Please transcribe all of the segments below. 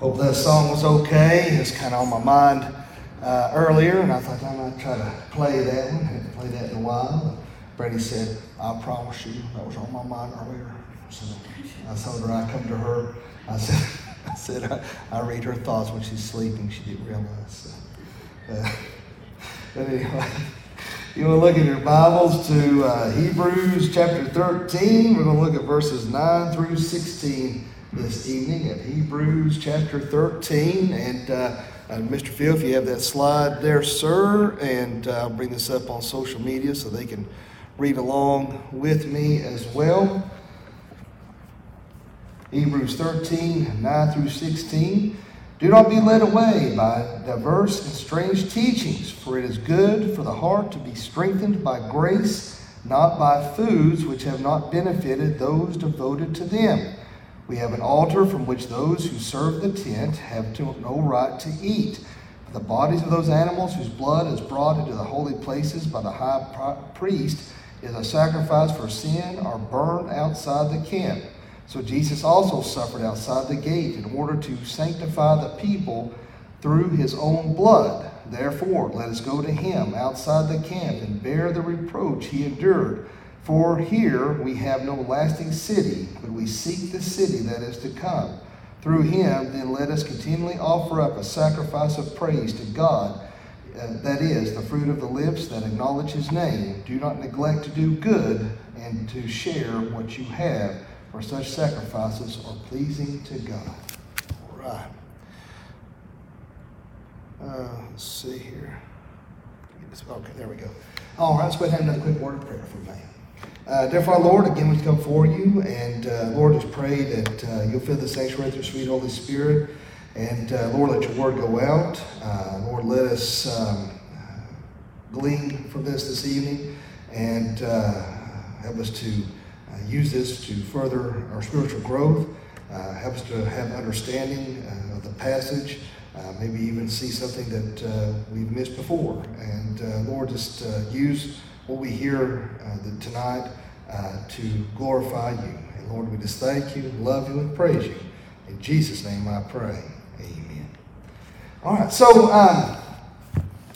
Hope that song was okay. It's kind of on my mind uh, earlier, and I thought I might try to play that one. I haven't played that in a while. Brandy said, I promise you, that was on my mind earlier. So I told her I come to her. I said, I said I, I read her thoughts when she's sleeping. She didn't realize. So, uh, but anyway, you want to look at your Bibles to uh, Hebrews chapter 13. We're going to look at verses 9 through 16 this evening at Hebrews chapter 13. And uh, uh, Mr. Phil, if you have that slide there, sir, and uh, I'll bring this up on social media so they can read along with me as well. Hebrews 13, 9 through 16. Do not be led away by diverse and strange teachings, for it is good for the heart to be strengthened by grace, not by foods which have not benefited those devoted to them. We have an altar from which those who serve the tent have no right to eat. But the bodies of those animals whose blood is brought into the holy places by the high priest is a sacrifice for sin are burned outside the camp. So Jesus also suffered outside the gate in order to sanctify the people through his own blood. Therefore, let us go to him outside the camp and bear the reproach he endured. For here we have no lasting city, but we seek the city that is to come. Through him, then let us continually offer up a sacrifice of praise to God. Uh, that is, the fruit of the lips that acknowledge his name. Do not neglect to do good and to share what you have, for such sacrifices are pleasing to God. All right. Uh, let's see here. Okay, there we go. All right, let's go ahead and have another quick word of prayer for me. Uh, therefore, Lord, again we come for you, and uh, Lord, just pray that uh, you'll fill the sanctuary with your sweet Holy Spirit, and uh, Lord, let your word go out. Uh, Lord, let us um, glean from this this evening, and uh, help us to use this to further our spiritual growth. help us to have understanding of the passage. maybe even see something that we've missed before, and Lord, just use what we hear tonight uh, to glorify you. And Lord, we just thank you, love you, and praise you. In Jesus' name I pray. Amen. All right, so um,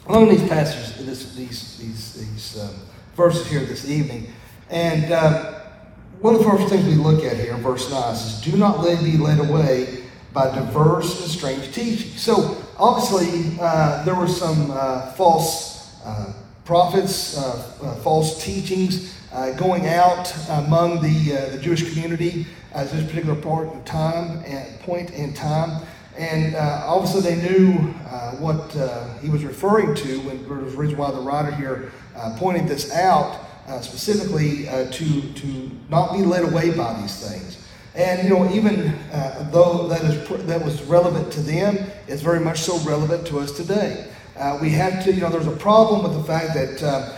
along these passages, this, these, these, these um, verses here this evening, and uh, one of the first things we look at here in verse 9 says, Do not let be led away by diverse and strange teaching. So, obviously, uh, there were some uh, false uh, prophets, uh, uh, false teachings uh, going out among the, uh, the Jewish community at this particular part in time and point in time. And uh, obviously, they knew uh, what he was referring to, when there was a reason why the writer here pointed this out specifically to, to not be led away by these things. And you know, even uh, though that is that was relevant to them, it's very much so relevant to us today. Uh, we have to, you know, there's a problem with the fact that uh,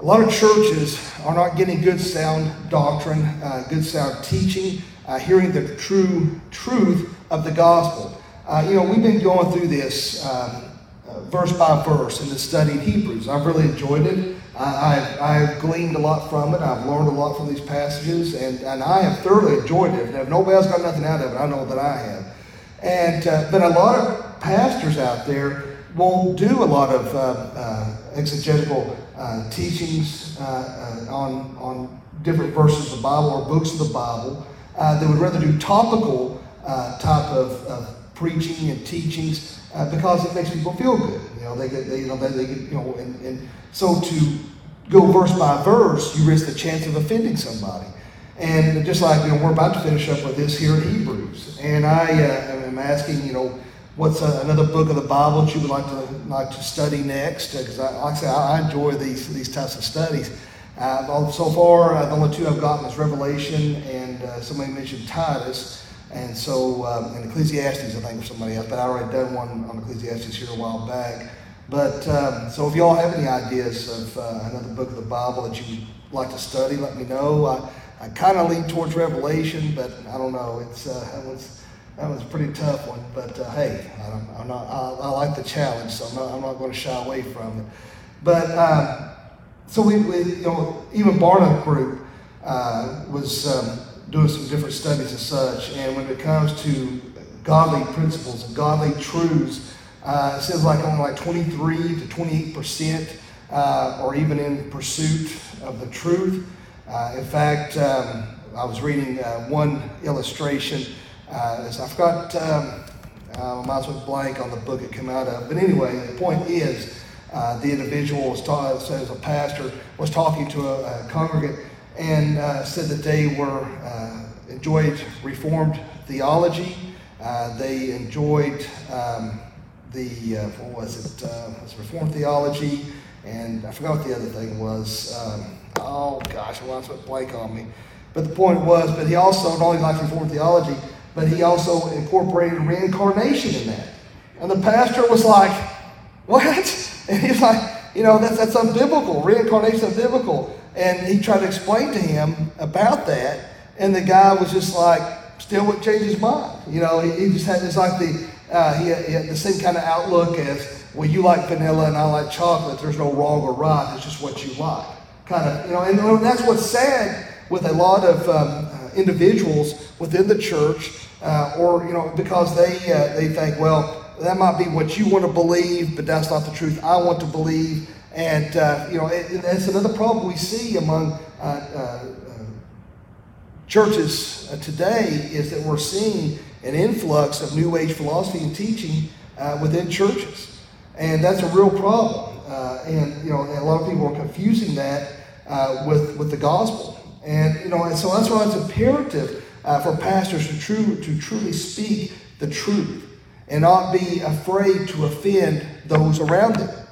a lot of churches are not getting good sound doctrine, uh, good sound teaching, uh, hearing the true truth of the gospel. Uh, you know, we've been going through this um, uh, verse by verse in the study of Hebrews. I've really enjoyed it. I've, I've, gleaned a lot from it. I've learned a lot from these passages, and, and I have thoroughly enjoyed it. And if nobody else got nothing out of it, I know that I have. And but a lot of pastors out there won't do a lot of uh, uh, exegetical uh, teachings uh, uh, on, on different verses of the Bible or books of the Bible. they would rather do topical type of, preaching and teachings because it makes people feel good. You know, they they, you know, they, they you know, and, and so to go verse by verse, you risk the chance of offending somebody. And just like, you know, we're about to finish up with this here in Hebrews. And I uh, am asking, you know, what's uh, another book of the Bible that you would like to like to study next? Because, uh, like I say, I, enjoy these these types of studies. Uh, so far, uh, the only two I've gotten is Revelation, and uh, somebody mentioned Titus, and so um, and Ecclesiastes, I think, or somebody else. But I already done one on Ecclesiastes here a while back. But um, so if y'all have any ideas of uh, another book of the Bible that you would like to study, let me know. I, I kind of lean towards Revelation, but I don't know. It's it was that was a pretty tough one, but uh, hey, I'm, I'm not, I, I, like the challenge, so I'm not, I'm not going to shy away from it. But uh, so we, we, you know, even Barna Group uh, was um, doing some different studies and such, and when it comes to godly principles and godly truths. Uh, it says like only like 23 to 28 percent uh, are even in pursuit of the truth. Uh, in fact, um, I was reading uh, one illustration. Uh, I forgot, um, I might as well blank on the book it came out of. But anyway, the point is, uh, the individual was taught, says a pastor was talking to a, a and uh, said that they were uh, enjoyed Reformed theology. Uh, they enjoyed um, the uh, what was it? Uh, was Reformed theology, and I forgot what the other thing was. Um, oh gosh, well, that's what blank on me. But the point was, but he also not only liked Reformed theology, but he also incorporated reincarnation in that. And the pastor was like, "What?" And he's like, "You know, that's that's unbiblical. Reincarnation is unbiblical." And he tried to explain to him about that, and the guy was just like, still wouldn't change his mind. You know, he, he just had it's like the uh, he, had, he, had, the same kind of outlook as well. You like vanilla and I like chocolate. There's no wrong or right. It's just what you like. Kind of, you know, and that's what's sad with a lot of um, uh, individuals within the church, uh, or you know, because they uh, they think, well, that might be what you want to believe, but that's not the truth I want to believe. And, uh, you know, it, that's another problem we see among uh, uh, churches today is that we're seeing an influx of New Age philosophy and teaching uh, within churches. And that's a real problem. Uh, and, you know, a lot of people are confusing that uh, with, with the gospel. And, you know, and so that's why it's imperative for pastors to, true, to truly speak the truth and not be afraid to offend those around them.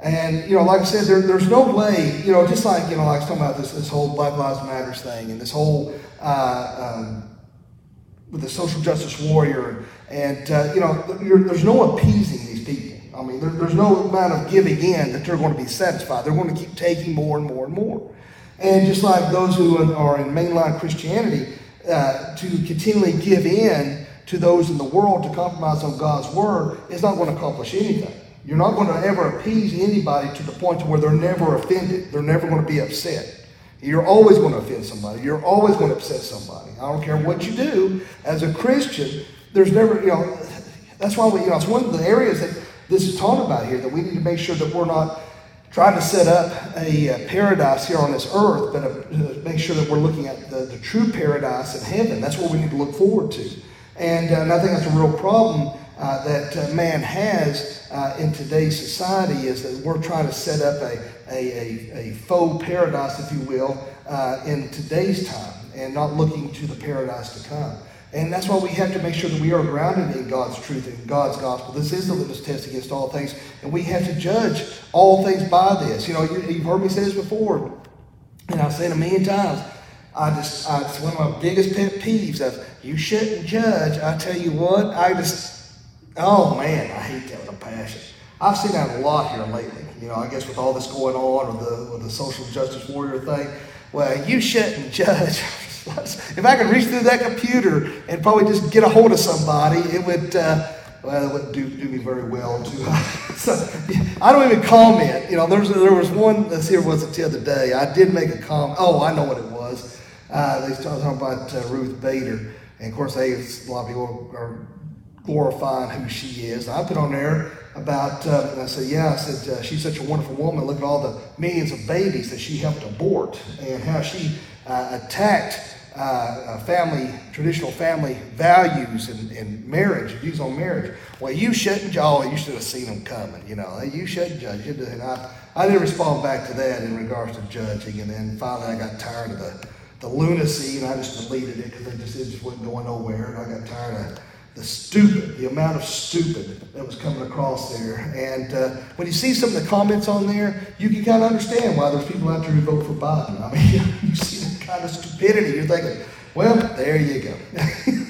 And, you know, like I said, there, there's no way, you know, just like, you know, like I was talking about this, this whole Black Lives Matters thing and this whole, uh, um, with the social justice warrior. And, uh, you know, there's no appeasing these people. I mean, there, there's no amount of giving in that they're going to be satisfied. They're going to keep taking more and more and more. And just like those who are in mainline Christianity, uh, to continually give in to those in the world to compromise on God's word is not going to accomplish anything. You're not going to ever appease anybody to the point to where they're never offended. They're never going to be upset. You're always going to offend somebody. You're always going to upset somebody. I don't care what you do. As a Christian, there's never, you know, that's why we, you know, it's one of the areas that this is taught about here that we need to make sure that we're not trying to set up a, a paradise here on this earth, but a, make sure that we're looking at the, the true paradise in heaven. That's what we need to look forward to. And, uh, and I think that's a real problem uh, that uh, man has uh, in today's society is that we're trying to set up a, a, a, faux paradise, if you will, uh, in today's time and not looking to the paradise to come. And that's why we have to make sure that we are grounded in God's truth and God's gospel. This is the litmus test against all things. And we have to judge all things by this. You know, you, have heard me say this before, and I've said it a million times. I just, I, it's one of my biggest pet peeves of you shouldn't judge. I tell you what, I just, oh man, I hate that with a passion. I've seen that a lot here lately. You know, I guess with all this going on with the, with the social justice warrior thing, well, you shouldn't judge. if I could reach through that computer and probably just get a hold of somebody, it would, uh, well, it wouldn't do, do me very well. Too. so, I don't even comment. You know, there was, there was one, let's see, was it the other day? I did make a comment. Oh, I know what it was. Uh, they started talking about uh, Ruth Bader. And of course, they, a lot of people are glorifying who she is. I put on there about, uh, I said, yeah, I said, uh, she's such a wonderful woman. Look at all the millions of babies that she helped abort and how she uh, attacked uh, family, traditional family values and, and marriage, views on marriage. Well, you shouldn't, oh, you should have seen them coming, you know. You shouldn't judge. And I, I didn't respond back to that in regards to judging. And then finally I got tired of the the lunacy, and I just deleted it because it just, it just wasn't going nowhere. And I got tired of the stupid, the amount of stupid that was coming across there. And uh, when you see some of the comments on there, you can kind of understand why there's people out there who vote for Biden. I mean, you see that kind of stupidity. You're thinking, well, there you go.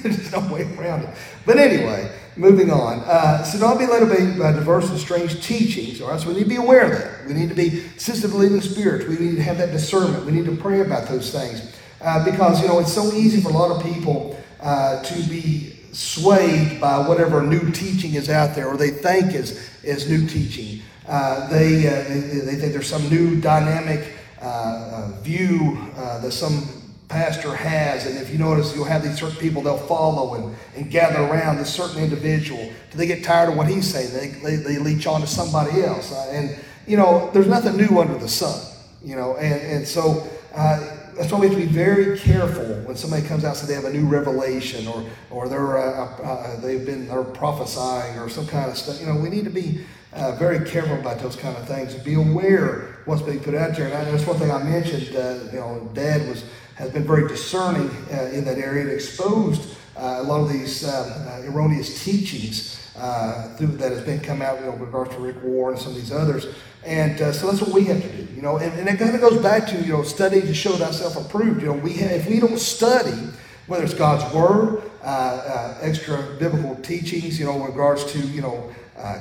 There's no way around it. But anyway, moving on. Uh, so don't be led away by diverse and strange teachings. All right, so we need to be aware of that. We need to be sensitive to leading spirits. We need to have that discernment. We need to pray about those things. Uh, because, you know, it's so easy for a lot of people uh, to be swayed by whatever new teaching is out there or they think is, is new teaching. Uh, they, uh, they, think there's some new dynamic uh, view, that some pastor has. And if you notice, you'll have these certain people they'll follow and, and gather around this certain individual. Do they get tired of what he's saying? They, they, they leech on to somebody else. Uh, and, you know, there's nothing new under the sun, you know. And, and so uh, that's why we have to be very careful when somebody comes out and says they have a new revelation or, or they're, uh, uh, uh they've been they're prophesying or some kind of stuff. You know, we need to be uh, very careful about those kind of things and be aware what's being put out there. And that's one thing I mentioned. Uh, you know, Dad was has been very discerning uh, in that area and exposed a lot of these um, erroneous teachings through, that has been come out you know, with regards to Rick Warren and some of these others. And so that's what we have to do, you know. And, and it kind of goes back to you know study to show thyself approved. You know, we have, if we don't study, whether it's God's word, extra biblical teachings, you know, in regards to you know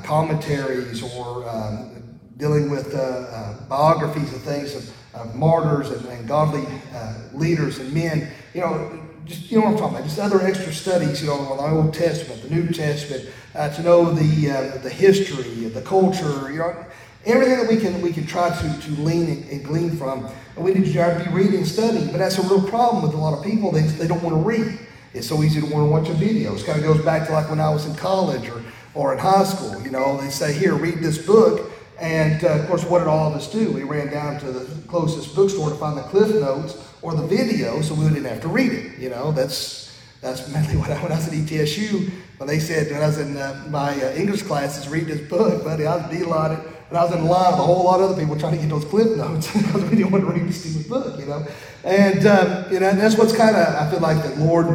commentaries or um, dealing with uh, uh, biographies and things of, of martyrs and, and godly uh, leaders and men. You know, just you know what I'm talking about. Just other extra studies, you know, on the Old Testament, the New Testament, uh, to know the uh, the history, the culture. You know, everything that we can we can try to to lean and, and glean from. And we need to be reading and studying. But that's a real problem with a lot of people. They they don't want to read. It's so easy to want to watch a video. It kind of goes back to like when I was in college or or in high school. You know, they say, here, read this book. And uh, of course, what did all of us do? We ran down to the closest bookstore to find the cliff notes or the video so we didn't have to read it. You know, that's that's mainly what I, when I was at ETSU, when they said when I was in uh, my uh, English classes, read this book, buddy, I was beelining and I was in line with a whole lot of other people trying to get those cliff notes because we didn't want to read the stupid book, you know. And, um, you know, and that's what's kind of, I feel like the Lord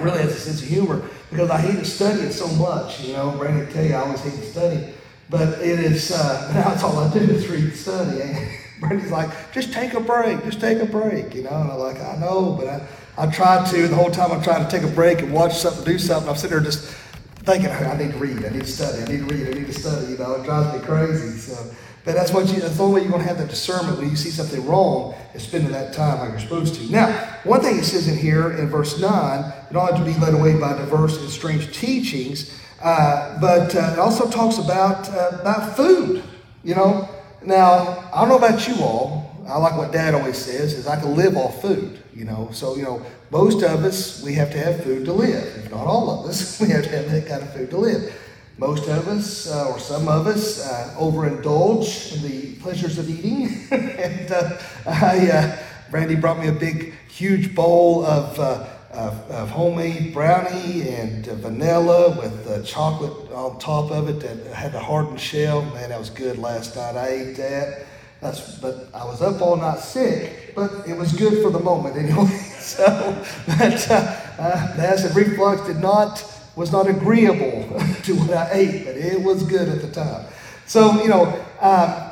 really has a sense of humor because I hate to study so much, you know. Brandon tell you I always hate to study. But it is, uh, now it's all I do is read and study. And Brandy's like, just take a break, just take a break, you know. And I'm like, I know, but I, I try to. The whole time I'm trying to take a break and watch something, do something, I'm sitting there just thinking, I need to read, I need to study, I need to read, I need to study, you know. It drives me crazy. So, but that's what you, that's the only way you're going to have that discernment when you see something wrong is spending that time like you're supposed to. Now, one thing it says in here in verse 9, you don't have to be led away by diverse and strange teachings. Uh, but uh, it also talks about uh, about food. You know, now I don't know about you all. I like what Dad always says: is I can live off food. You know, so you know, most of us we have to have food to live. If not all of us, we have to have that kind of food to live. Most of us, uh, or some of us, uh, overindulge in the pleasures of eating. and I, Brandy brought me a big, huge bowl of of, of homemade brownie and uh, vanilla with uh, chocolate on top of it that had the hardened shell. Man, that was good last night. I ate that. That's, but I was up all night sick, but it was good for the moment anyway. so, but uh, uh, the acid reflux did not was not agreeable to what I ate, but it was good at the time. So, you know, um,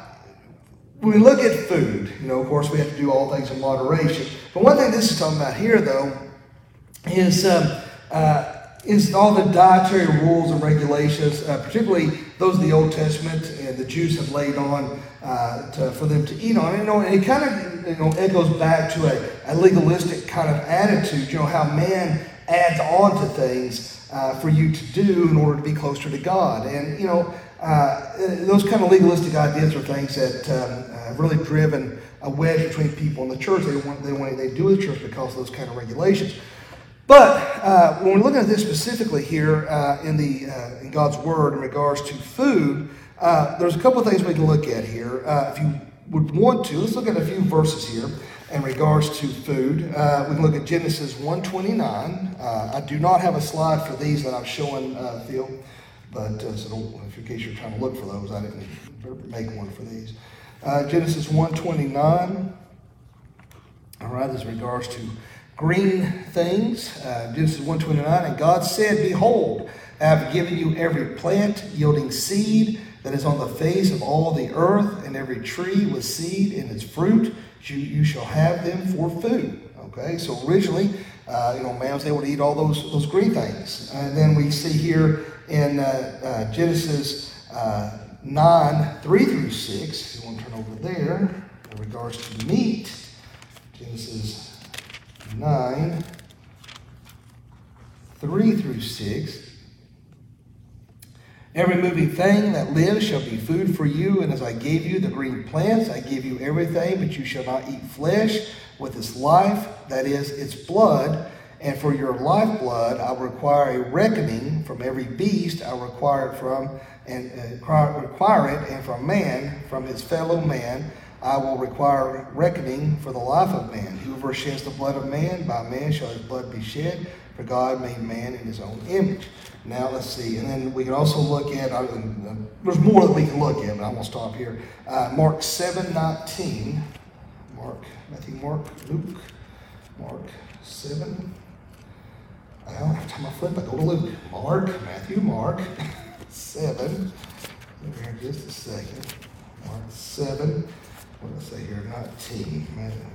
when we look at food, you know, of course, we have to do all things in moderation. But one thing this is talking about here, though, is, um, uh, is all the dietary rules and regulations, uh, particularly those of the Old Testament and the Jews have laid on uh, to, for them to eat on. And, you know, and it kind of you know, echoes back to a, a, legalistic kind of attitude, you know, how man adds on to things uh, for you to do in order to be closer to God. And, you know, uh, those kind of legalistic ideas are things that um, have really driven a wedge between people in the church. They want they want to do the church because of those kind of regulations. But uh, when we're looking at this specifically here uh, in, the, uh, in God's Word in regards to food, uh, there's a couple of things we can look at here. Uh, if you would want to, let's look at a few verses here in regards to food. Uh, we can look at Genesis 129. I do not have a slide for these that I'm showing, Phil, but so in case you're trying to look for those, I didn't make one for these. Genesis 129. All right, as regards to green things. Uh, Genesis 129, and God said, Behold, I have given you every plant yielding seed that is on the face of all the earth, and every tree with seed in its fruit. You, you shall have them for food. Okay, so originally, uh, you know, man was able to eat all those, those green things. And then we see here in uh, uh Genesis uh, 9, 3 through 6, if you want to turn over there, in regards to meat, Genesis 9, 3 through 6. Every moving thing that lives shall be food for you, and as I gave you the green plants, I give you everything, but you shall not eat flesh with its life, that is, its blood. And for your lifeblood, I require a reckoning from every beast. I require it from and uh, require it, and from man, from his fellow man, I will require reckoning for the life of man. Whoever sheds the blood of man, by man shall his blood be shed. For God made man in his own image. Now let's see, and then we can also look at. Uh, there's more that we can look at, but I'm to stop here. Uh, Mark seven nineteen. Mark, Matthew, Mark, Luke, Mark seven. Well, every time I flip, I go to Luke. Mark, Matthew, Mark seven. Here, just a second. Mark seven. What did I say here? Nineteen.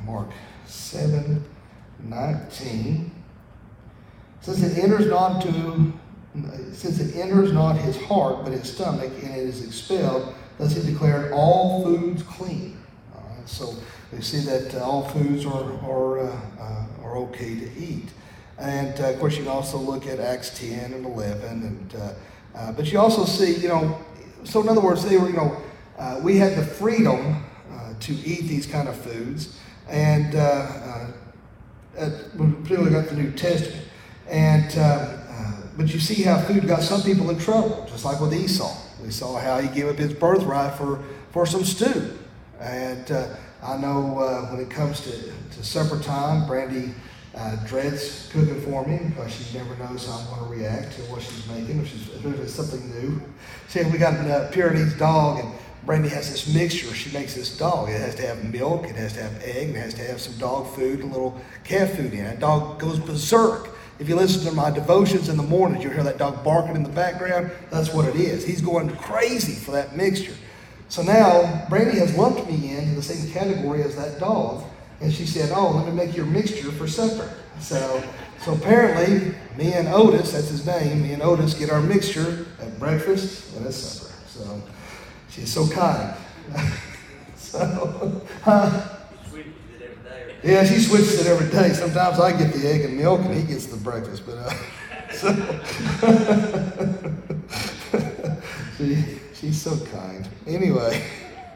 Mark seven, nineteen. Since it enters not to since it enters not his heart, but his stomach, and it is expelled, thus he declared all foods clean. so we see that uh, all foods are, are, uh, uh, are okay to eat. And uh, of course, you can also look at Acts 10 and 11. And, but you also see, you know, so in other words, they were, you know, we had the freedom to eat these kind of foods. And uh, uh, particularly got the New Testament. And but you see how food got some people in trouble, just like with Esau. We saw how he gave up his birthright for, for some stew. And uh, I know uh, when it comes to, to supper time, Brandy uh, dreads cooking for me because she never knows how I'm going to react to what she's making, if it's something new. See, we got a Pyrenees dog, and Brandy has this mixture. She makes this dog. It has to have milk, it has to have egg, it has to have some dog food, a little cat food in it. Dog goes berserk. If you listen to my devotions in the mornings, you'll hear that dog barking in the background. That's what it is. He's going crazy for that mixture. So now, Brandy has lumped me into the same category as that dog. And she said, Oh, let me make your mixture for supper. So, so apparently, me and Otis, that's his name, me and Otis get our mixture at breakfast and at supper. So she's so kind. so, uh, yeah, she switches it every day. Sometimes I get the egg and milk, and he gets the breakfast. But uh, so she, she's so kind. Anyway,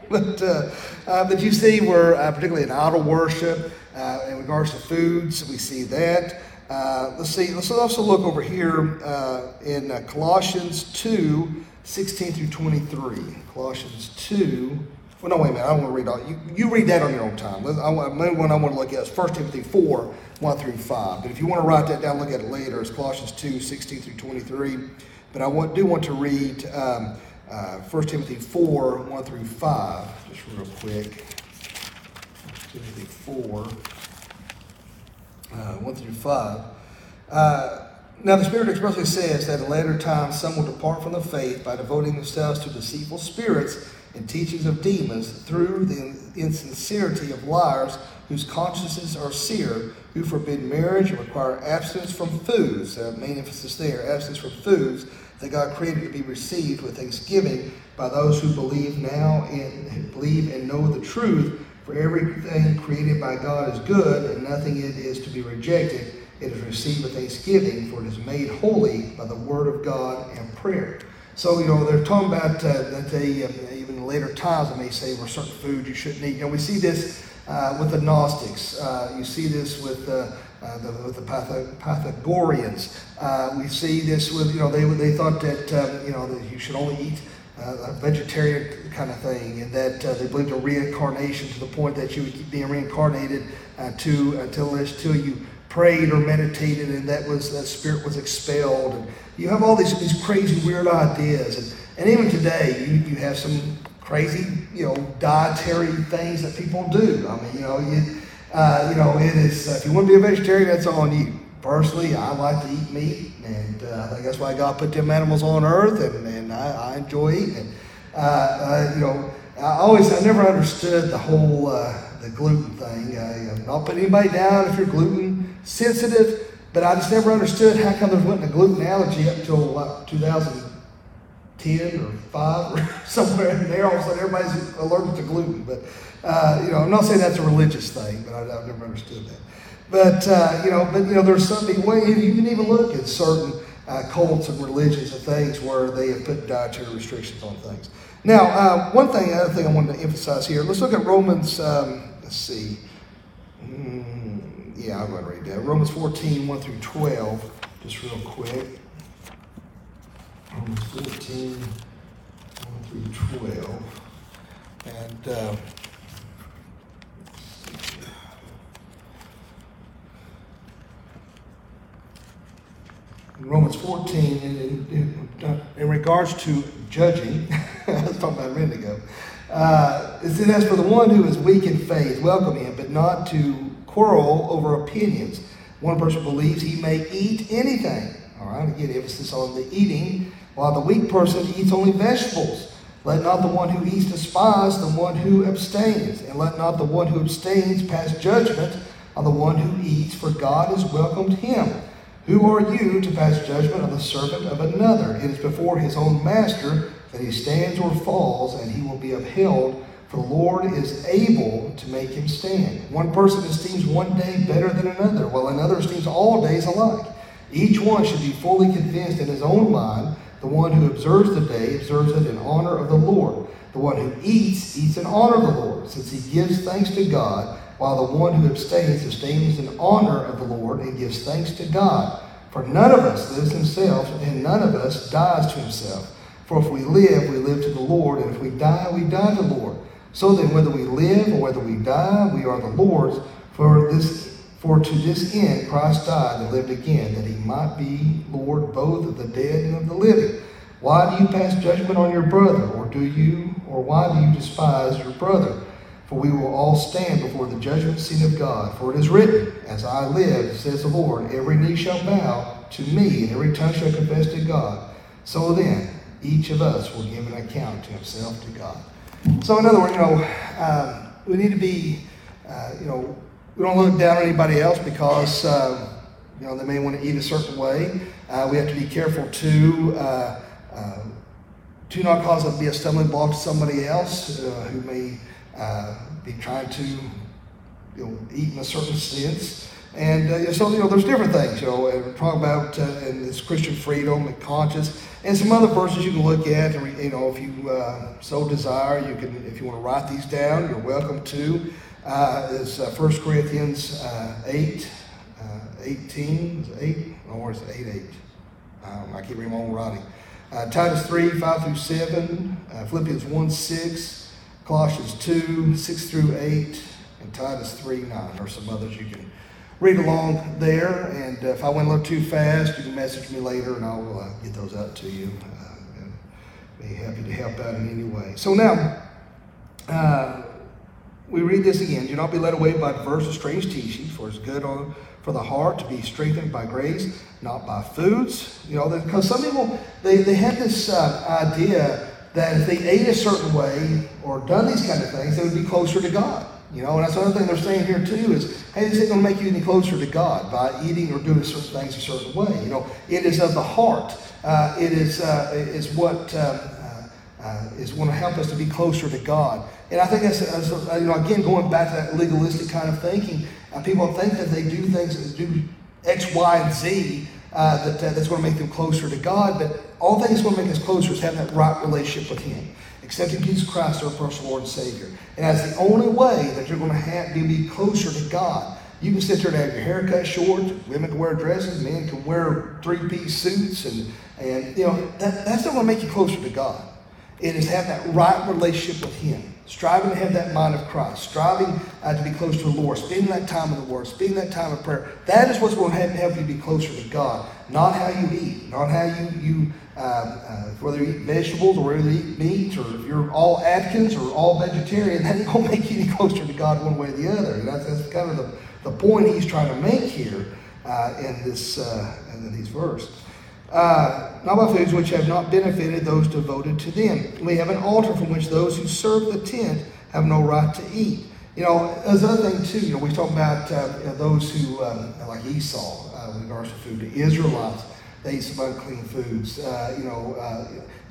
but uh, uh, but you see, we're uh, particularly in idol worship uh, in regards to foods. We see that. Uh, let's see. Let's also look over here in Colossians two. 16 through 23. Colossians 2, well, no, wait a minute. I don't want to read all. You, you read that on your own time. I, main one I want to look at is 1 Timothy 4, 1 through 5. But if you want to write that down, look at it later. It's Colossians 2, 16 through 23. But I want, do want to read um, uh, 1 Timothy 4, 1 through 5, just real quick. Timothy 4, uh, 1 through 5. Uh, now, the Spirit expressly says that in later times some will depart from the faith by devoting themselves to deceitful spirits and teachings of demons through the insincerity of liars whose consciences are seared, who forbid marriage and require abstinence from foods. Uh, main emphasis there, abstinence from foods that God created to be received with thanksgiving by those who believe now and believe and know the truth. For everything created by God is good, and nothing it is to be rejected. It is received with thanksgiving, for it is made holy by the word of God and prayer. So, you know, they're talking about uh, that they, um, even in later times, they may say, well, certain foods you shouldn't eat. You know, we see this uh, with the Gnostics. Uh, you see this with, uh, uh, the, with the Pythagoreans. Uh, we see this with, you know, they, they thought that, um, you know, that you should only eat a vegetarian kind of thing, and that they believed in reincarnation to the point that you would keep being reincarnated to until, until you prayed or meditated and that was that spirit was expelled. And you have all these, these crazy weird ideas. And, and even today you, you have some crazy you know dietary things that people do. I mean you know you, uh, you know it is uh, if you want to be a vegetarian that's on you. Personally i like to eat meat and uh, i think that's why god put them animals on earth and, and I, I enjoy eating. Uh, uh, you know i always i never understood the whole uh, the gluten thing. I am not putting anybody down if you're gluten sensitive, but I just never understood how come there wasn't a gluten allergy up until like 2010 or 5 or somewhere in there. All of a sudden, everybody's allergic to gluten. But, uh, you know, I'm not saying that's a religious thing, but I, have never understood that. But, uh, you know, but, you know, there's some people, well, you can even look at certain uh, cults and religions and things where they have put dietary restrictions on things. Now, uh, one thing, other thing I wanted to emphasize here. Let's look at Romans. Um, let's see. Mm, yeah, I'm going to read that. Romans 14, 1 through 12, just real quick. Romans 14, 1 through 12. And. Uh, Romans 14, in, in, in, regards to judging, I was talking about a minute ago, uh, it says, As for the one who is weak in faith, welcome him, but not to quarrel over opinions. One person believes he may eat anything. All right, again, emphasis on the eating, while the weak person eats only vegetables. Let not the one who eats despise the one who abstains, and let not the one who abstains pass judgment on the one who eats, for God has welcomed him. Who are you to pass judgment on the servant of another? It is before his own master that he stands or falls, and he will be upheld, the Lord is able to make him stand. One person esteems one day better than another, while another esteems all days alike. Each one should be fully convinced in his own mind. The one who observes the day observes it in honor of the Lord. The one who eats, eats in honor of the Lord, since he gives thanks to God while the one who abstains abstains in honor of the Lord and gives thanks to God. For none of us lives himself, and none of us dies to himself. For if we live, we live to the Lord, and if we die, we die to the Lord. So then, whether we live or whether we die, we are the Lord's. For this, for to this end Christ died and lived again, that he might be Lord both of the dead and of the living. Why do you pass judgment on your brother, or do you, or why do you despise your brother? For we will all stand before the judgment seat of God. For it is written, As I live, says the Lord, every knee shall bow to me, and every tongue shall confess to God. So then, each of us will give an account to himself to God. So, in other words, you know, um, we need to be, uh, you know, we don't look down on anybody else because, uh, you know, they may want to eat a certain way. Uh, we have to be careful to, uh, uh, to not cause it to be a stumbling block to somebody else uh, who may be trying to you know, eat in a certain sense. And uh, so, you know, there's different things, you know, we're talking about uh, in this Christian freedom and conscience, and some other verses you can look at, and, you know, if you uh, so desire, you can, if you want to write these down, you're welcome to. Uh, is uh, 1 Corinthians uh, 8, uh, 18, is 8, or is it 8, 8? Um, I keep reading my own writing. Titus 3, 5 through 7, Philippians 1, 6, Colossians 2, 6 through 8, and Titus 3, 9. Or some others you can read along there. And uh, if I went a little too fast, you can message me later and I'll uh, get those out to you. Uh, and be happy to help out in any way. So now, uh, we read this again. Do not be led away by diverse and strange teachings, for it's good on, for the heart to be strengthened by grace, not by foods. You know, because some people, they, they have this uh, idea that if they ate a certain way or done these kind of things, they would be closer to God. You know, and that's another thing they're saying here too is, hey, this going to make you any closer to God by eating or doing certain things a certain way. You know, it is of the heart. Uh, it is uh, is what um, uh, uh is going to help us to be closer to God. And I think that's, that's uh, you know again going back to that legalistic kind of thinking. Uh, people think that they do things that do X, Y, and Z that, that's going to make them closer to God. But all things going to make us closer is having that right relationship with Him, accepting Jesus Christ as our personal Lord and Savior. And that's the only way that you're going to have to be closer to God. You can sit there and have your hair cut short. Women can wear dresses. Men can wear three-piece suits, and and you know that, that's not going to make you closer to God. It is have that right relationship with Him striving to have that mind of Christ, striving uh, to be close to the Lord, spending that time in the Word, spending that time of prayer. That is what's going to help you be closer to God, not how you eat, not how you, you uh, uh, whether you eat vegetables or whether you eat meat, or if you're all Atkins or all vegetarian, that ain't going to make you any closer to God one way or the other. And that's, that's kind of the, the point he's trying to make here uh, in this uh, in these verses uh, not by foods which have not benefited those devoted to them. We have an altar from which those who serve the tent have no right to eat. You know, there's another thing too. You know, we talk about uh, those who, um, like Esau, uh, with regards to food. The Israelites, they eat some unclean foods. Uh, you know, uh,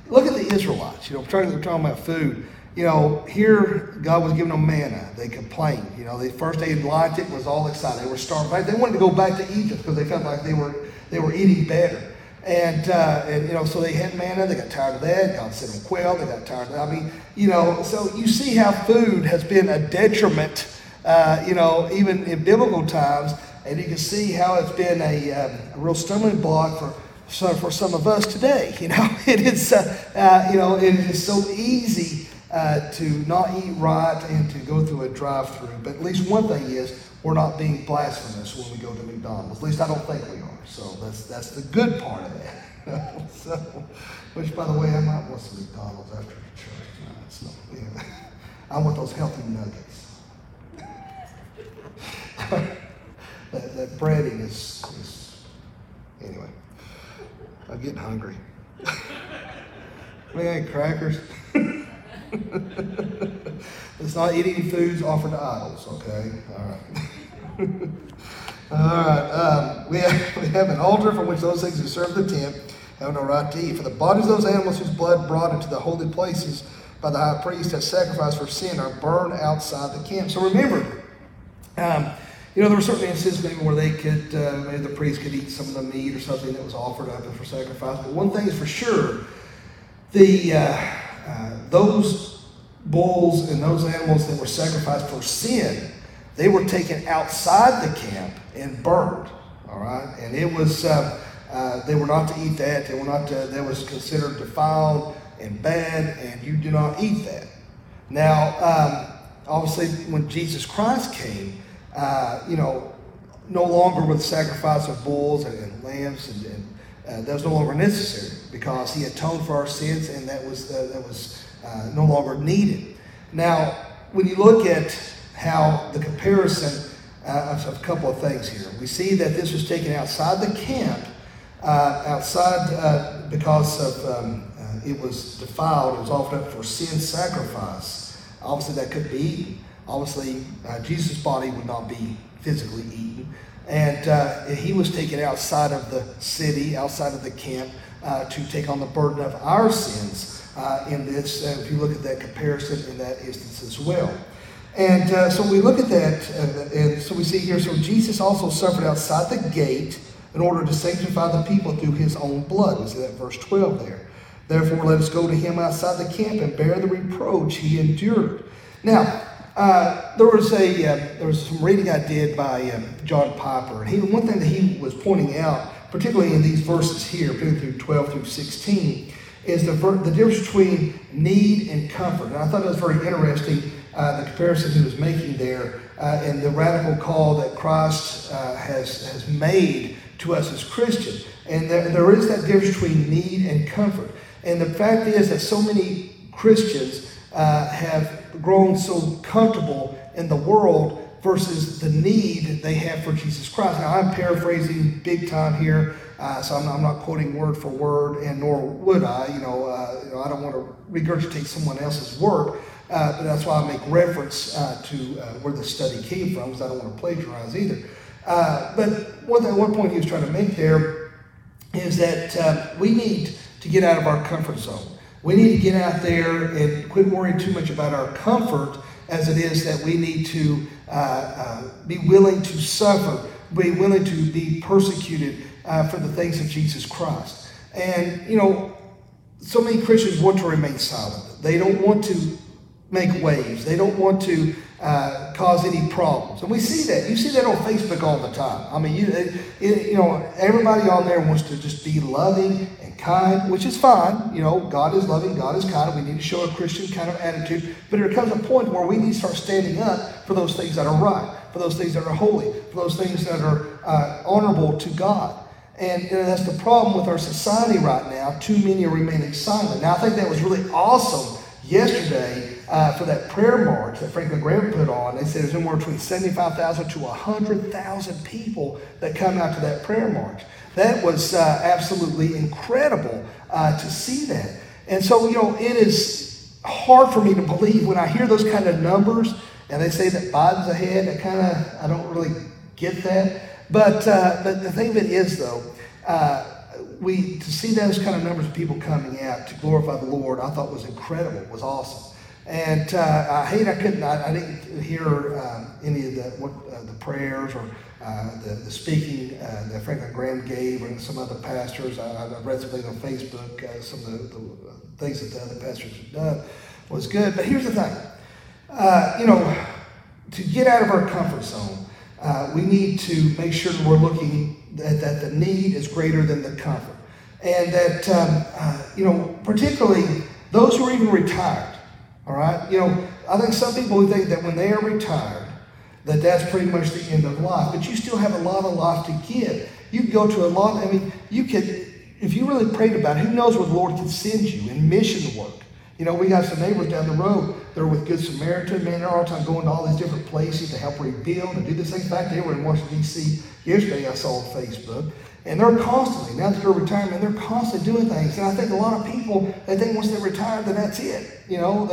look at the Israelites. You know, we're talking about food. You know, here God was giving them manna. They complained. You know, the first they liked it was all excited. They were starving. They wanted to go back to Egypt because they felt like they were they were eating better. And, uh, and you know, so they had manna, they got tired of that. God sent them quail, they got tired of that. I mean, you know, so you see how food has been a detriment, uh, you know, even in biblical times. And you can see how it's been a, um, a real stumbling block for, so for some of us today. You know, it is, uh, uh, you know, it is so easy uh, to not eat right and to go through a drive-through. But at least one thing is we're not being blasphemous when we go to McDonald's. At least I don't think we are. So that's that's the good part of that. so, which, by the way, I might want some McDonald's after church tonight. So, yeah. I want those healthy nuggets. That, that breading is, is, anyway. I'm getting hungry. we ain't crackers. Let's not eat any foods offered to idols, okay? All right. All right. Um, we, have, we have an altar from which those things who serve the tent have no right to eat. For the bodies of those animals whose blood brought into the holy places by the high priest as sacrifice for sin are burned outside the camp. So remember, um, you know, there were certain instances maybe where they could, uh, maybe the priest could eat some of the meat or something that was offered up for sacrifice. But one thing is for sure, the uh, uh, those bulls and those animals that were sacrificed for sin, they were taken outside the camp and burned. All right, and it was uh, uh, they were not to eat that. They were not to, that was considered defiled and bad, and you do not eat that. Now, um, obviously, when Jesus Christ came, uh, you know, no longer with sacrifice of bulls and, and lambs, and, and uh, that was no longer necessary because He atoned for our sins, and that was uh, that was uh, no longer needed. Now, when you look at how the comparison uh, of a couple of things here, we see that this was taken outside the camp, uh, outside because of um, it was defiled. It was offered up for sin sacrifice. Obviously, that could be eaten. Obviously, uh, Jesus' body would not be physically eaten. And uh, he was taken outside of the city, outside of the camp, to take on the burden of our sins uh, in this, uh, if you look at that comparison in that instance as well. And uh, so we look at that, uh, and so we see here, so Jesus also suffered outside the gate in order to sanctify the people through his own blood. We see that verse 12 there. Therefore, let us go to him outside the camp and bear the reproach he endured. Now, uh, there was a uh, there was some reading I did by um, John Piper, and he, one thing that he was pointing out, particularly in these verses here, through 12 through 16, is the, the difference between need and comfort. And I thought it was very interesting, uh, the comparison he was making there, uh, and the radical call that Christ uh, has, has made to us as Christians. And there, there is that difference between need and comfort. And the fact is that so many Christians uh, have grown so comfortable in the world versus the need they have for Jesus Christ. Now, I'm paraphrasing big time here, uh, so I'm not, I'm not, quoting word for word, and nor would I. You know, uh, you know I don't want to regurgitate someone else's work, uh, but that's why I make reference uh, to uh, where the study came from, because I don't want to plagiarize either. Uh, but one, thing, one point he was trying to make there is that we need to get out of our comfort zone. We need to get out there and quit worrying too much about our comfort as it is that we need to uh, uh, be willing to suffer, be willing to be persecuted uh, for the things of Jesus Christ. And, you know, so many Christians want to remain silent. They don't want to make waves. They don't want to uh, cause any problems. And we see that. You see that on Facebook all the time. I mean, you, it, you know, everybody on there wants to just be loving and kind, which is fine. You know, God is loving, God is kind. We need to show a Christian kind of attitude. But there comes a point where we need to start standing up for those things that are right, for those things that are holy, for those things that are uh, honorable to God. And know, that's the problem with our society right now. Too many are remaining silent. Now, I think that was really awesome yesterday uh, for that prayer march that Franklin Graham put on. They said there's somewhere between 75,000 to 100,000 people that come out to that prayer march. That was uh, absolutely incredible uh, to see that. And so, you know, it is hard for me to believe when I hear those kind of numbers and they say that Biden's ahead. I kind of, I don't really get that. But, uh, but the thing it is, though, uh, we to see those kind of numbers of people coming out to glorify the Lord, I thought was incredible, was awesome. And uh, I hate I couldn't, I, I didn't hear uh, any of the, what, uh, the prayers or uh, the, the speaking uh, that Franklin Graham gave and some other pastors. I, I read some things on Facebook, uh, some of the, the, things that the other pastors have done was good. But here's the thing you know, to get out of our comfort zone, we need to make sure that we're looking that, that the need is greater than the comfort. And that, um, you know, particularly those who are even retired. All right? You know, I think some people think that when they are retired, that that's pretty much the end of life. But you still have a lot of life to give. You go to a lot, I mean, you could, if you really prayed about it, who knows where the Lord can send you in mission work. You know, we got some neighbors down the road. They're with Good Samaritan. Man, they're all the time going to all these different places to help rebuild and do this thing. In fact, they were in Washington, D.C. yesterday, I saw on Facebook. And they're constantly, now that they're retirement, they're constantly doing things. And I think a lot of people, they think once they're retired, then that's it. You know,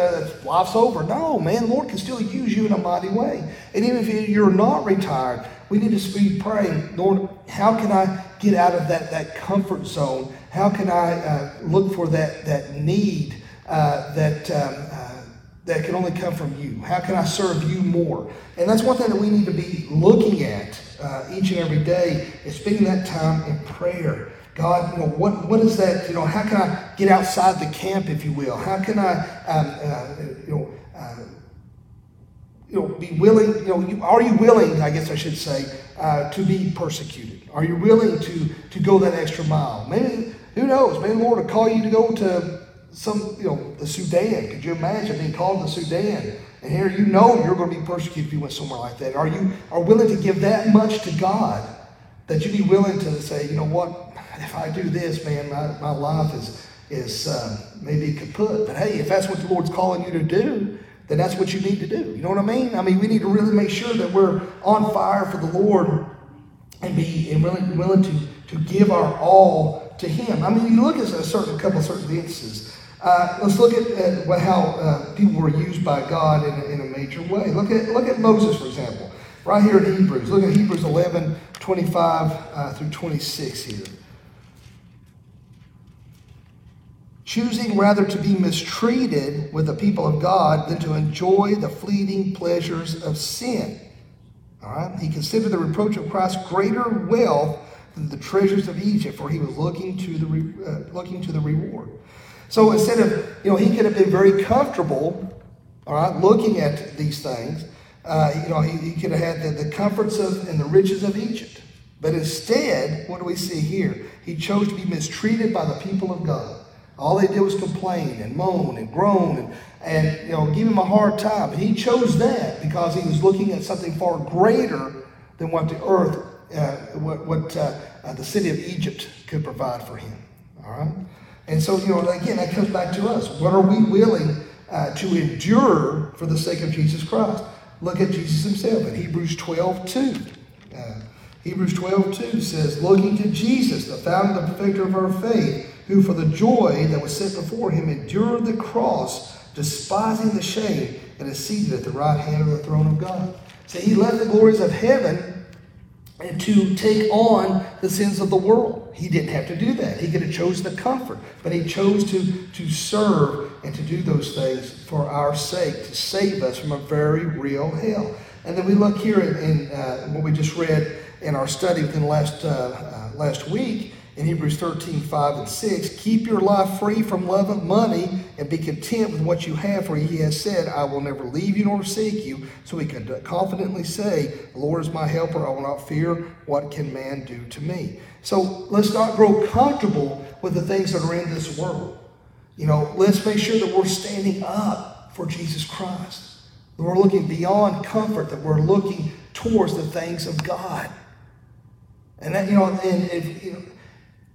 life's over. No, man, the Lord can still use you in a mighty way. And even if you're not retired, we need to be praying, Lord, how can I get out of that, that comfort zone? How can I uh, look for that, that need uh, that, um, uh, that can only come from you? How can I serve you more? And that's one thing that we need to be looking at uh, each and every day is spending that time in prayer. God, you know, what, what is that? You know, how can I get outside the camp, if you will? How can I, um, uh, you know, uh, you know, be willing, you know, you, are you willing, I guess I should say, uh, to be persecuted? Are you willing to, to go that extra mile? Maybe, who knows, maybe the Lord will call you to go to some, you know, the Sudan. Could you imagine being called the Sudan? And here you know you're going to be persecuted if you went somewhere like that. Are you are willing to give that much to God that you'd be willing to say, you know what, if I do this, man, my, my life is is uh, maybe kaput. But hey, if that's what the Lord's calling you to do, then that's what you need to do. You know what I mean? I mean, we need to really make sure that we're on fire for the Lord and be and willing, willing to, to give our all to Him. I mean, you look at a certain a couple of certain instances. Uh, let's look at, at how uh, people were used by God in a, in a major way. Look at, look at Moses, for example, right here in Hebrews. Look at Hebrews 11 25 uh, through 26 here. Choosing rather to be mistreated with the people of God than to enjoy the fleeting pleasures of sin. All right? He considered the reproach of Christ greater wealth than the treasures of Egypt, for he was looking to the, re, uh, looking to the reward. So instead of, you know, he could have been very comfortable, all right, looking at these things. Uh, you know, he, he, could have had the, the comforts of and the riches of Egypt. But instead, what do we see here? He chose to be mistreated by the people of God. All they did was complain and moan and groan and, and you know, give him a hard time. And he chose that because he was looking at something far greater than what the earth, uh, what, what uh, uh the city of Egypt could provide for him. All right? And so, you know, again, that comes back to us. What are we willing uh, to endure for the sake of Jesus Christ? Look at Jesus himself in Hebrews 12 2. Uh, Hebrews 12 2 says, Looking to Jesus, the founder and perfecter of our faith, who for the joy that was set before him endured the cross, despising the shame, and is seated at the right hand of the throne of God. So he left the glories of heaven and to take on the sins of the world. He didn't have to do that. He could have chosen the comfort, but he chose to, to serve and to do those things for our sake, to save us from a very real hell. And then we look here in, in uh, what we just read in our study within last, uh, uh, last week, in Hebrews 13, 5 and 6, keep your life free from love of money and be content with what you have, for he has said, I will never leave you nor forsake you. So we can confidently say, The Lord is my helper, I will not fear. What can man do to me? So let's not grow comfortable with the things that are in this world. You know, let's make sure that we're standing up for Jesus Christ. That we're looking beyond comfort, that we're looking towards the things of God. And that, you know, and if, you know,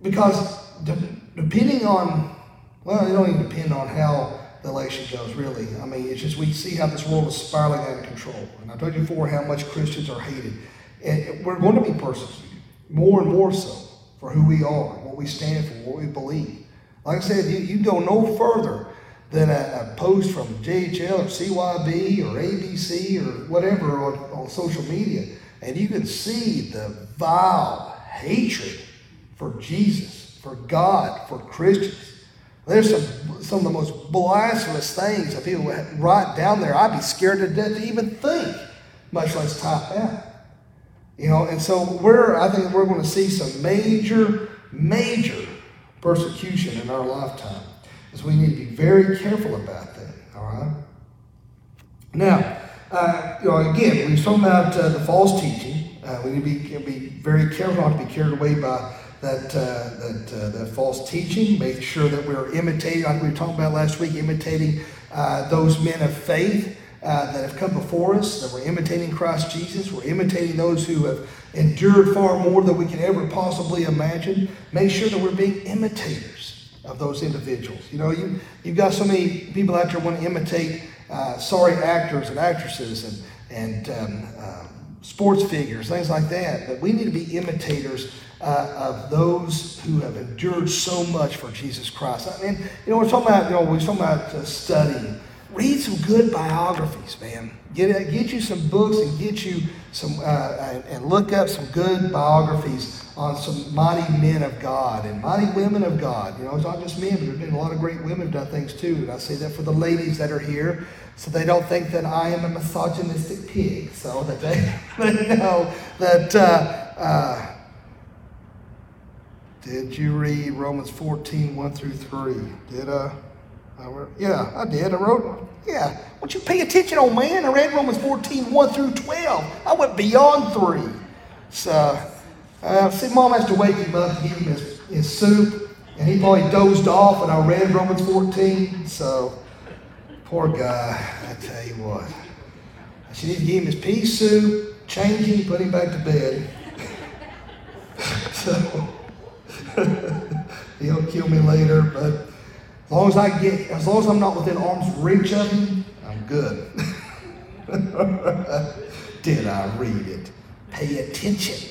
because depending on, well, it don't even depend on how the election goes, really. I mean, it's just we see how this world is spiraling out of control. And I told you before how much Christians are hated. And we're going to be persecuted, more and more so, for who we are, what we stand for, what we believe. Like I said, you, you go no further than a, a, post from JHL or CYB or ABC or whatever on, on social media, and you can see the vile hatred for Jesus, for God, for Christians. There's some, some of the most blasphemous things that people write down there. I'd be scared to death to even think, much less type out. You know, and so we're, I think we're going to see some major, major persecution in our lifetime. So we need to be very careful about that, all right? Now, uh, you know, again, we are talking about uh, the false teaching. Uh, we need to be, be very careful not to be carried away by that, uh, that, uh, that false teaching. Make sure that we're imitating, like we were talking about last week, imitating uh, those men of faith uh, that have come before us, that we're imitating Christ Jesus. We're imitating those who have endured far more than we can ever possibly imagine. Make sure that we're being imitators of those individuals. You know, you, you've got so many people out there want to imitate uh, sorry actors and actresses and, and um, uh, sports figures, things like that. But we need to be imitators uh, of those who have endured so much for Jesus Christ. I mean, you know, we're talking about, you know, we're talking about uh, studying. Read some good biographies, man. Get, uh, get you some books and get you some, uh, and look up some good biographies on some mighty men of God and mighty women of God. You know, it's not just men, but there's been a lot of great women who've done things too. And I say that for the ladies that are here, so they don't think that I am a misogynistic pig, so that they, they know that. Uh, uh, did you read Romans 14, 1 through 3? Did I? Yeah, I did. I wrote, yeah. Won't you pay attention, old man? I read Romans 14, 1 through 12. I went beyond 3. So, uh, see, mom has to wake him up and give him his, his soup, and he probably dozed off, and I read Romans 14. So, poor guy, I tell you what. She needs to give him his pea soup, change him, put him back to bed. so, He'll kill me later, but as long as I get, as long as I'm not within arm's reach of him, I'm good. Did I read it? Pay attention.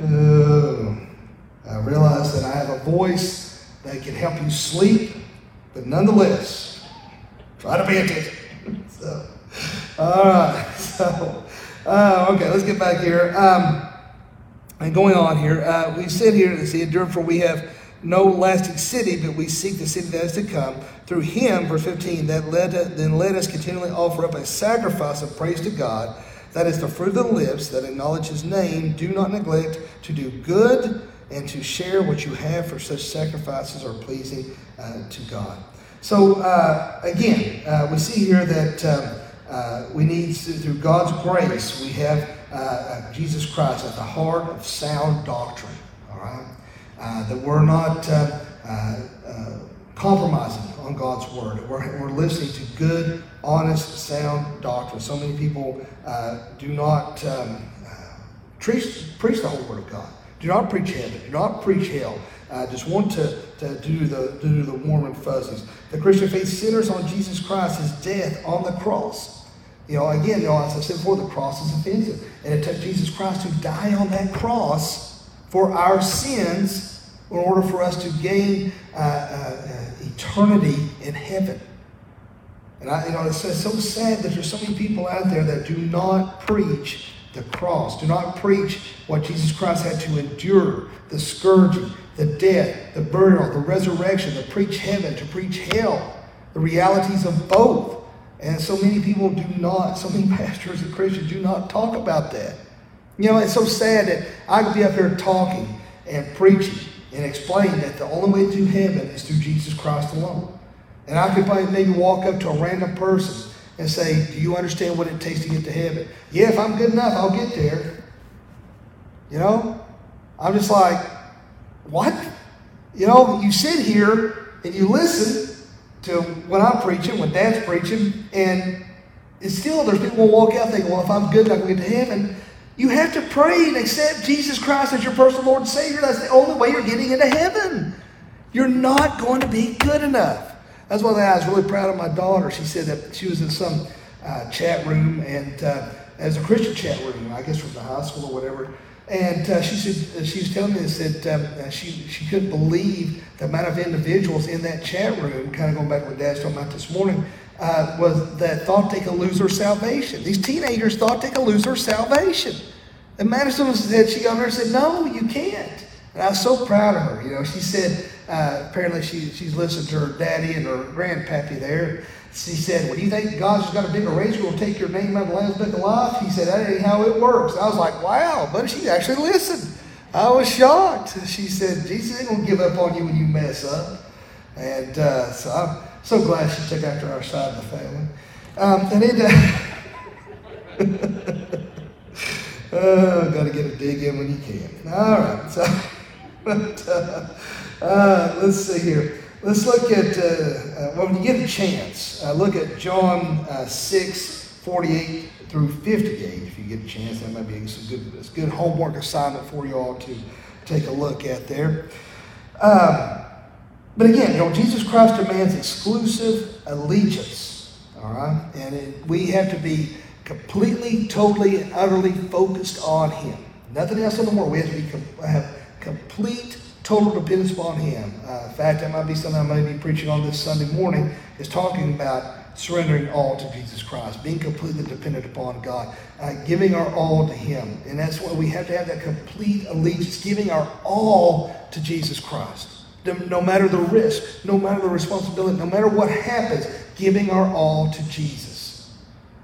oh, I realize that I have a voice that can help you sleep, but nonetheless, try to pay attention. so, all right. So, uh, okay, let's get back here. Um, and going on here, uh, we sit here and see, endure for we have no lasting city, but we seek the city that is to come. Through him, verse 15, that led to, then let us continually offer up a sacrifice of praise to God. That is the fruit of the lips that acknowledge his name. Do not neglect to do good and to share what you have, for such sacrifices are pleasing uh, to God. So, uh, again, uh, we see here that um, uh, we need, through God's grace, we have uh, Jesus Christ at the heart of sound doctrine, all right? Uh, that we're not uh, uh, uh, compromising on God's word. We're, we're listening to good, honest, sound doctrine. So many people do not um, preach, preach the whole word of God. Do not preach heaven. Do not preach hell. Uh, just want to, to do the do the warm and fuzzies. The Christian faith centers on Jesus Christ, his death on the cross. You know, again, you know, as I said before, the cross is offensive. And it took Jesus Christ to die on that cross for our sins in order for us to gain uh, uh, eternity in heaven. And I, you know, it's, it's so sad that there's so many people out there that do not preach the cross, do not preach what Jesus Christ had to endure the scourging, the death, the burial, the resurrection, to preach heaven, to preach hell, the realities of both. And so many people do not, so many pastors and Christians do not talk about that. You know, it's so sad that I could be up here talking and preaching and explaining that the only way to heaven is through Jesus Christ alone. And I could probably maybe walk up to a random person and say, Do you understand what it takes to get to heaven? Yeah, if I'm good enough, I'll get there. You know? I'm just like, What? You know, you sit here and you listen to when I'm preaching, when Dad's preaching, and it's still there's people who walk out thinking, well, if I'm good, I can get to heaven. You have to pray and accept Jesus Christ as your personal Lord and Savior. That's the only way you're getting into heaven. You're not going to be good enough. That's why I was really proud of my daughter. She said that she was in some uh, chat room, and uh, as a Christian chat room, I guess from the high school or whatever. And uh, she said uh, she was telling me this that um, uh, she she couldn't believe the amount of individuals in that chat room. Kind of going back to what Dad's talking about this morning. Uh, was that thought they could lose their salvation. These teenagers thought they could lose their salvation. And Madison said, she got there and said, No, you can't. And I was so proud of her. You know, she said, uh, apparently she, she's listened to her daddy and her grandpappy there. She said, Well, do you think God's got a big will take your name out of the Lamb's Book of Life? He said, That ain't how it works. I was like, Wow, but she actually listened. I was shocked. She said, Jesus ain't going to give up on you when you mess up. And uh, so I'm so glad she took after our side of the family. Um, and it, uh, oh, got to get a dig in when you can. All right. So, but, uh, uh, let's see here. Let's look at, uh, uh, well, when you get a chance, uh, look at John uh, 6, 48 through 58. If you get a chance, that might be some good, good homework assignment for you all to take a look at there. Um, but again, you know, Jesus Christ demands exclusive allegiance, all right? And it, we have to be completely, totally, and utterly focused on Him. Nothing else in the world. We have to be have complete total dependence upon Him. Uh, in fact, that might be something I may be preaching on this Sunday morning, is talking about surrendering all to Jesus Christ, being completely dependent upon God, uh, giving our all to Him. And that's why we have to have that complete allegiance, giving our all to Jesus Christ. No matter the risk, no matter the responsibility, no matter what happens, giving our all to Jesus.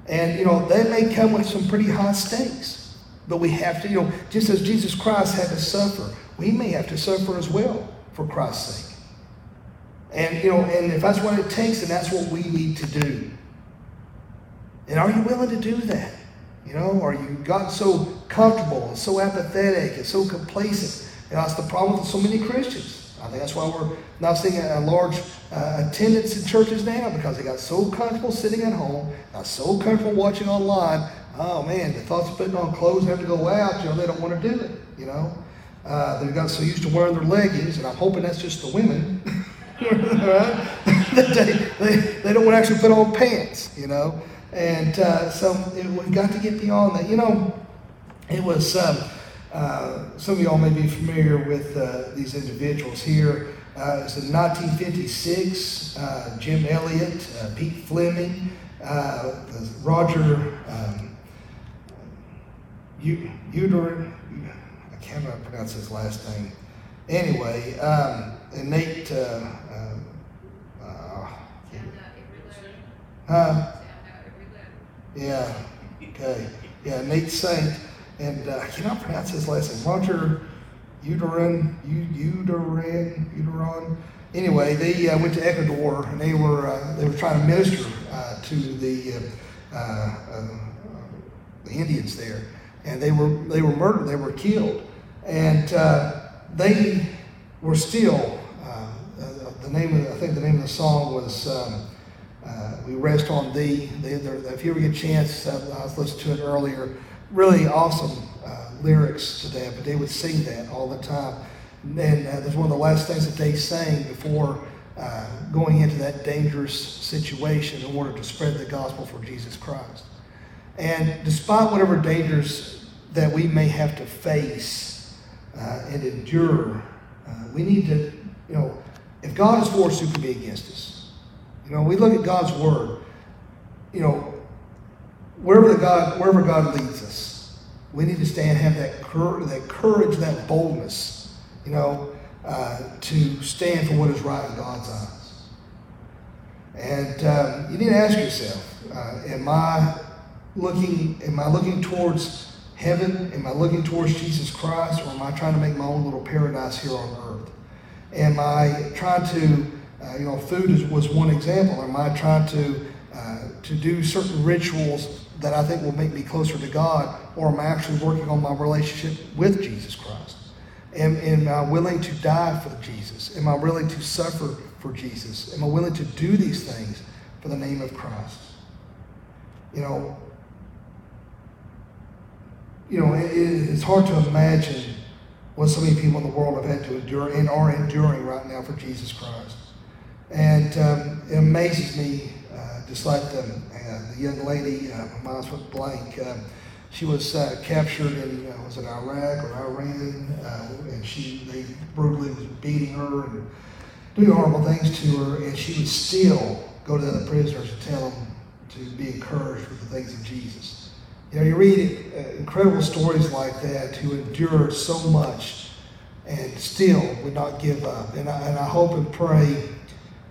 And, you know, that may come with some pretty high stakes. But we have to, you know, just as Jesus Christ had to suffer, we may have to suffer as well for Christ's sake. And you know, and if that's what it takes, then that's what we need to do. And are you willing to do that? You know, are you gotten so comfortable and so apathetic and so complacent? And that's the problem with so many Christians. I think that's why we're not seeing a large uh, attendance in churches now because they got so comfortable sitting at home, got so comfortable watching online. Oh man, the thoughts of putting on clothes having to go out, you know, they don't want to do it. You know, uh, they got so used to wearing their leggings, and I'm hoping that's just the women. right? they, they, they don't want to actually put on pants, you know. And uh, so it, we've got to get beyond that. You know, it was, um, uh, some of y'all may be familiar with uh, these individuals here. Uh, it's in 1956, uh, Jim Elliot, uh, Pete Fleming, Roger um, I cannot pronounce his last name. Anyway, um, and Nate. Uh, uh, uh huh? Yeah. Okay. Yeah, Nate Saint, and uh, I cannot pronounce his last name. Roger Uterin, Uterin, Uteron. Anyway, they uh, went to Ecuador and they were uh, they were trying to minister uh, to the uh, uh, the Indians there, and they were they were murdered. They were killed, and they were still the name of I think the name of the song was um, uh, "We Rest on Thee." They, if you ever get a chance, uh, I was listening to it earlier. Really awesome uh, lyrics to that, but they would sing that all the time. And uh, that's one of the last things that they sang before uh, going into that dangerous situation in order to spread the gospel for Jesus Christ. And despite whatever dangers that we may have to face uh, and endure, we need to, you know, if God is for us, who can be against us? You know, we look at God's word. You know, wherever God, wherever God leads us, we need to stand, have that courage, that courage, that boldness. You know, uh, to stand for what is right in God's eyes. And um, you need to ask yourself: uh, Am I looking? Am I looking towards heaven? Am I looking towards Jesus Christ, or am I trying to make my own little paradise here on earth? Am I trying to, uh, you know, food is, was one example. Am I trying to uh, to do certain rituals that I think will make me closer to God, or am I actually working on my relationship with Jesus Christ? Am, am I willing to die for Jesus? Am I willing to suffer for Jesus? Am I willing to do these things for the name of Christ? You know, you know, it, it's hard to imagine what so many people in the world have had to endure and are enduring right now for Jesus Christ. And um, it amazes me, uh, just like the, uh, the young lady, uh, my mind's went blank. Um, she was uh, captured in, uh, was it Iraq or Iran? Uh, and she, they brutally was beating her and doing horrible things to her. And she would still go to the prisoners and tell them to be encouraged with the things of Jesus. You know, you read uh, incredible stories like that who endured so much and still would not give up. And I, and I hope and pray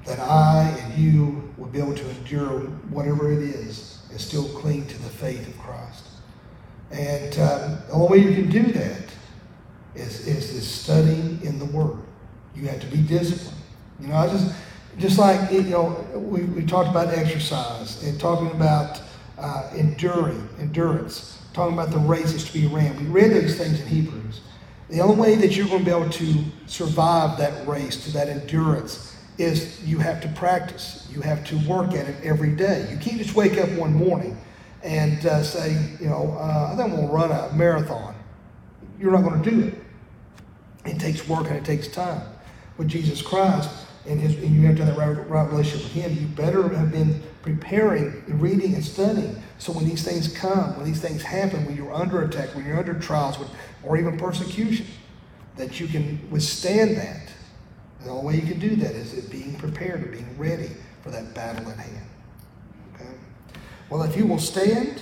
that I and you will be able to endure whatever it is and still cling to the faith of Christ. And um, the only way you can do that is, is, is studying in the Word. You have to be disciplined. You know, I just, just like, you know, we, we talked about exercise and talking about uh, enduring, endurance, talking about the race races to be ran. We read those things in Hebrews. The only way that you're going to be able to survive that race, to that endurance, is you have to practice. You have to work at it every day. You can't just wake up one morning and uh, say, you know, uh, I think I'm going to run a marathon. You're not going to do it. It takes work and it takes time. With Jesus Christ, and, his, and you have to have that right, right relationship with Him, you better have been preparing, and reading, and studying. So when these things come, when these things happen, when you're under attack, when you're under trials, or even persecution, that you can withstand that. The only way you can do that is being prepared and being ready for that battle at hand. Okay? Well, if you will stand,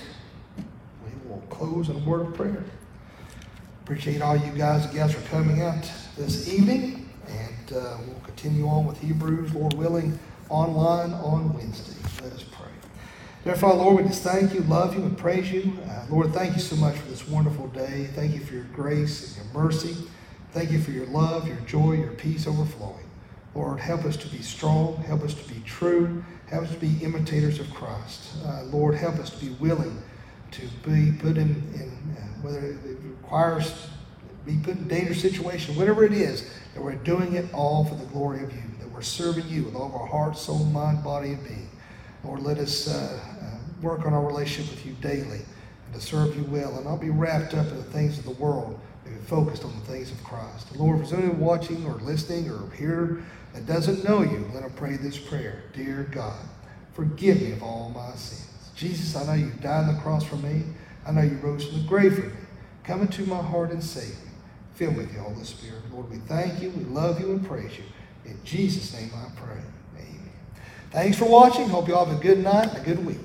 we will close in a word of prayer. Appreciate all you guys and gals for coming out this evening, and uh, we'll continue on with Hebrews, Lord willing, online on Wednesday. Let us pray. Father, Lord, we just thank you, love you, and praise you. Uh, Lord, thank you so much for this wonderful day. Thank you for your grace and your mercy. Thank you for your love, your joy, your peace overflowing. Lord, help us to be strong. Help us to be true. Help us to be imitators of Christ. Uh, Lord, help us to be willing to be put in, in uh, whether it requires be put in dangerous situation, whatever it is, that we're doing it all for the glory of you, we're serving you with all of our heart, soul, mind, body, and being. Lord, let us uh, uh, work on our relationship with you daily and to serve you well and not be wrapped up in the things of the world, be focused on the things of Christ. The Lord, if there's anyone watching or listening or here that doesn't know you, let them pray this prayer. Dear God, forgive me of all my sins. Jesus, I know you died on the cross for me. I know you rose from the grave for me. Come into my heart and save me. Fill me with the Holy Spirit. Lord, we thank you, we love you, and praise you. In Jesus' name I pray. Amen. Thanks for watching. Hope you all have a good night a good week.